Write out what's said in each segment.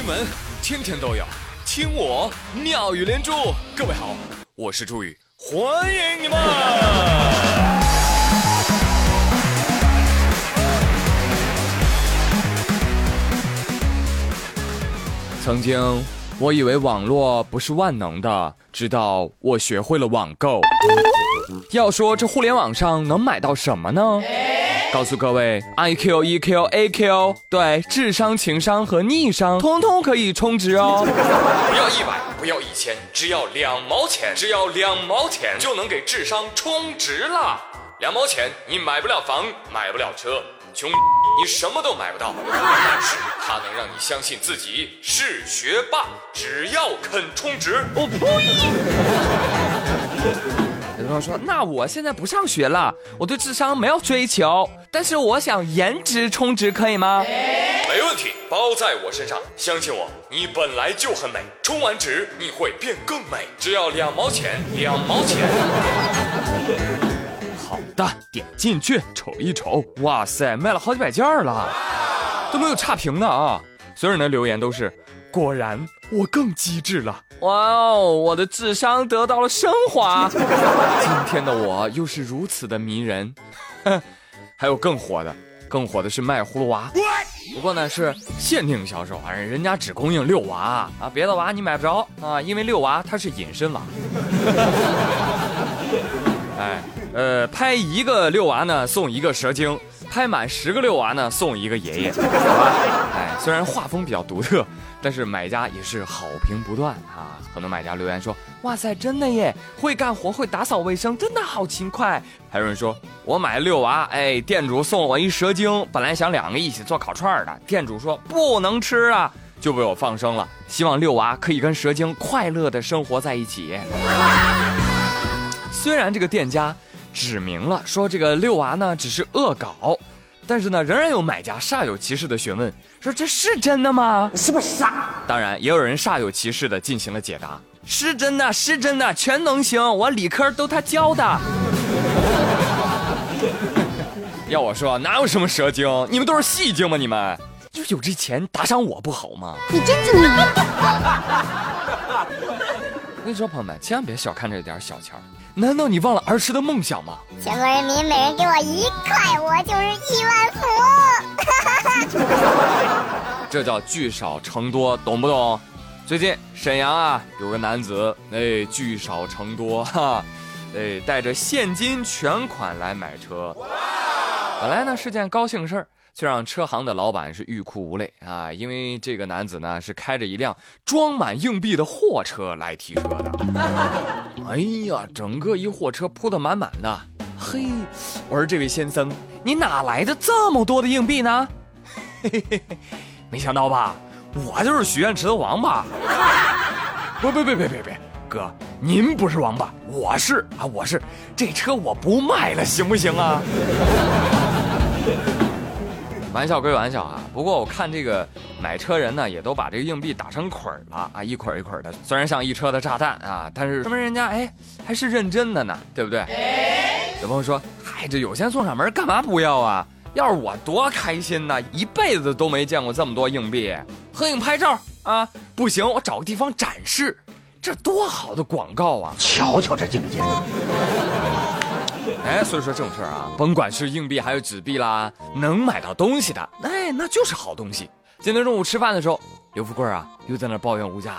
新闻天天都有，听我妙语连珠。各位好，我是朱宇，欢迎你们。曾经我以为网络不是万能的，直到我学会了网购。要说这互联网上能买到什么呢？告诉各位，I Q E Q A Q，对，智商、情商和逆商，通通可以充值哦。不要一百，不要一千，只要两毛钱，只要两毛钱就能给智商充值了。两毛钱，你买不了房，买不了车，穷，你什么都买不到。但是它能让你相信自己是学霸，只要肯充值。我呸！有朋友说：“那我现在不上学了，我对智商没有追求，但是我想颜值充值可以吗？”没问题，包在我身上，相信我，你本来就很美，充完值你会变更美，只要两毛钱，两毛钱。好的，点进去瞅一瞅，哇塞，卖了好几百件了，都没有差评的啊！所有人的留言都是。果然，我更机智了。哇哦，我的智商得到了升华。今天的我又是如此的迷人。还有更火的，更火的是卖葫芦娃。不过呢，是限定销售啊，人家只供应六娃啊，别的娃你买不着啊，因为六娃它是隐身娃。哎，呃，拍一个六娃呢，送一个蛇精；拍满十个六娃呢，送一个爷爷。好吧？哎，虽然画风比较独特。但是买家也是好评不断啊！很多买家留言说：“哇塞，真的耶，会干活，会打扫卫生，真的好勤快。”还有人说：“我买六娃，哎，店主送我一蛇精，本来想两个一起做烤串的，店主说不能吃啊，就被我放生了。希望六娃可以跟蛇精快乐的生活在一起。”虽然这个店家指明了说这个六娃呢只是恶搞。但是呢，仍然有买家煞有其事的询问，说这是真的吗？是不是傻？当然，也有人煞有其事的进行了解答，是真的，是真的，全能行，我理科都他教的。要我说，哪有什么蛇精？你们都是戏精吗？你们就有这钱打赏我不好吗？你真精明。我跟你说，朋友们，千万别小看这点小钱儿。难道你忘了儿时的梦想吗？全国人民每人给我一块，我就是亿万富翁。这叫聚少成多，懂不懂？最近沈阳啊，有个男子哎聚少成多 哈，哎带着现金全款来买车，本来呢是件高兴事儿。却让车行的老板是欲哭无泪啊！因为这个男子呢是开着一辆装满硬币的货车来提车的。哎呀，整个一货车铺的满满的。嘿，我说这位先生，你哪来的这么多的硬币呢？嘿嘿嘿，没想到吧？我就是许愿池的王八。不不不别别别，哥，您不是王八，我是啊，我是。这车我不卖了，行不行啊？玩笑归玩笑啊，不过我看这个买车人呢，也都把这个硬币打成捆儿了啊，一捆一捆的。虽然像一车的炸弹啊，但是说明人家哎还是认真的呢，对不对？有朋友说，嗨，这有钱送上门，干嘛不要啊？要是我多开心呐，一辈子都没见过这么多硬币，合影拍照啊，不行，我找个地方展示，这多好的广告啊！瞧瞧这境界。哎，所以说这种事儿啊，甭管是硬币还是纸币啦，能买到东西的，哎，那就是好东西。今天中午吃饭的时候，刘富贵啊又在那抱怨物价。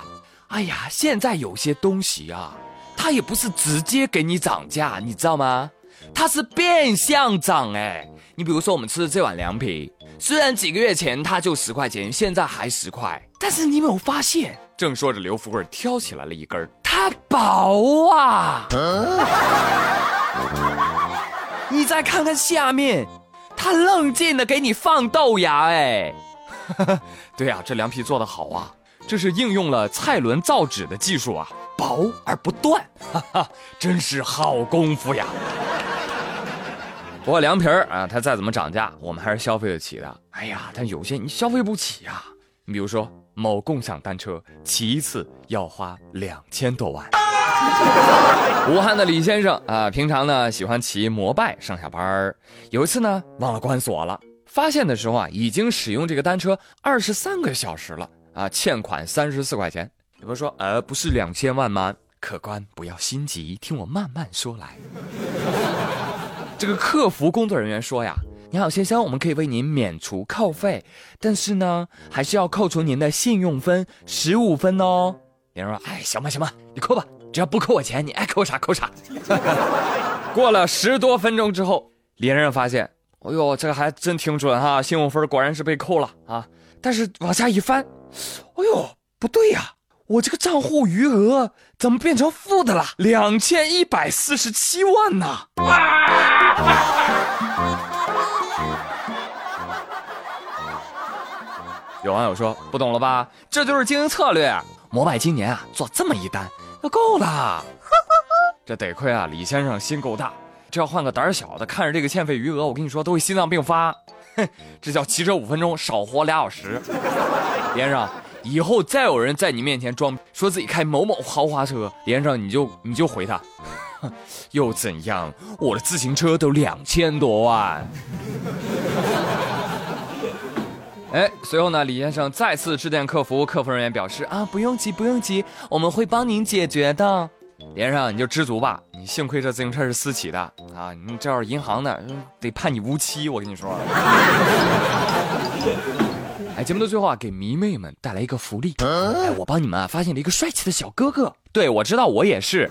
哎呀，现在有些东西啊，它也不是直接给你涨价，你知道吗？它是变相涨。哎，你比如说我们吃的这碗凉皮，虽然几个月前它就十块钱，现在还十块，但是你没有发现？正说着，刘富贵挑起来了一根，它薄啊。你再看看下面，他愣劲的给你放豆芽，哎，对呀，这凉皮做的好啊，这是应用了蔡伦造纸的技术啊，薄而不断，哈哈，真是好功夫呀。不过凉皮儿啊，它再怎么涨价，我们还是消费得起的。哎呀，但有些你消费不起呀，你比如说某共享单车，骑一次要花两千多万。武汉的李先生啊，平常呢喜欢骑摩拜上下班有一次呢忘了关锁了，发现的时候啊已经使用这个单车二十三个小时了啊，欠款三十四块钱。有人说，呃，不是两千万吗？客官不要心急，听我慢慢说来。这个客服工作人员说呀：“你好，先生，我们可以为您免除扣费，但是呢，还是要扣除您的信用分十五分哦。”别人说：“哎，行吧，行吧，你扣吧，只要不扣我钱，你爱扣啥扣啥。”过了十多分钟之后，连任发现，哎呦，这个还真挺准哈，信用分果然是被扣了啊。但是往下一翻，哎呦，不对呀。我这个账户余额怎么变成负的了？两千一百四十七万呢！有网友说不懂了吧？这就是经营策略。摩拜今年啊做这么一单就够了。这得亏啊李先生心够大，这要换个胆小的，看着这个欠费余额，我跟你说都会心脏病发。哼，这叫骑车五分钟少活俩小时。连上。以后再有人在你面前装说自己开某某豪华车，连上你就你就回他，又怎样？我的自行车都两千多万。哎，随后呢，李先生再次致电客服，客服人员表示啊，不用急，不用急，我们会帮您解决的。连上你就知足吧，你幸亏这自行车是私企的啊，你这要是银行的，得判你无期，我跟你说。哎，节目的最后啊，给迷妹们带来一个福利。哎，我帮你们啊发现了一个帅气的小哥哥。对，我知道我也是，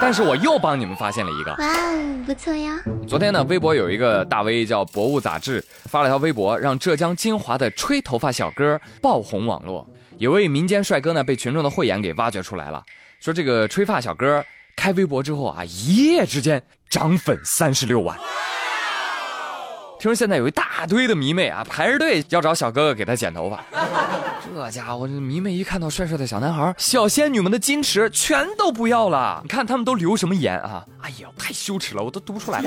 但是我又帮你们发现了一个。哇哦，不错呀。昨天呢，微博有一个大 V 叫博物杂志，发了条微博，让浙江金华的吹头发小哥爆红网络。有位民间帅哥呢，被群众的慧眼给挖掘出来了，说这个吹发小哥开微博之后啊，一夜之间涨粉三十六万。听说现在有一大堆的迷妹啊，排着队要找小哥哥给她剪头发。这家伙，这迷妹一看到帅帅的小男孩，小仙女们的矜持全都不要了。你看他们都留什么言啊？哎呀，太羞耻了，我都读不出来。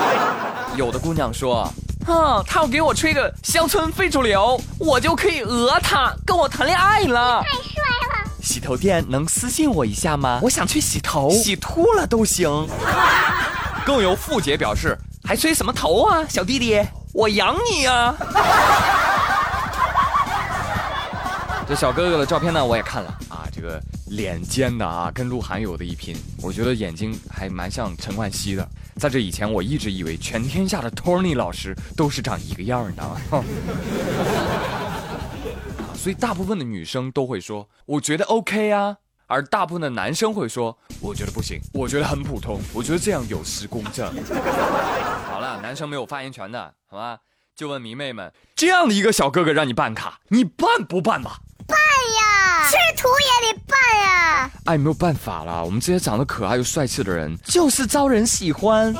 有的姑娘说：“哼，他要给我吹个乡村非主流，我就可以讹他，跟我谈恋爱了。”太帅了！洗头店能私信我一下吗？我想去洗头，洗秃了都行。更有富姐表示。还吹什么头啊，小弟弟，我养你啊！这小哥哥的照片呢，我也看了啊，这个脸尖的啊，跟鹿晗有的一拼。我觉得眼睛还蛮像陈冠希的。在这以前，我一直以为全天下的 Tony 老师都是长一个样的。所以大部分的女生都会说，我觉得 OK 啊。而大部分的男生会说：“我觉得不行，我觉得很普通，我觉得这样有失公正。”好了，男生没有发言权的，好吗？就问迷妹们，这样的一个小哥哥让你办卡，你办不办吧？办呀，吃土也得办呀！哎，没有办法了，我们这些长得可爱又帅气的人，就是招人喜欢。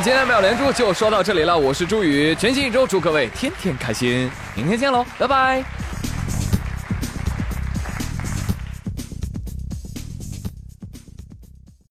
今天的妙连珠就说到这里了。我是朱宇，全新一周祝各位天天开心，明天见喽，拜拜。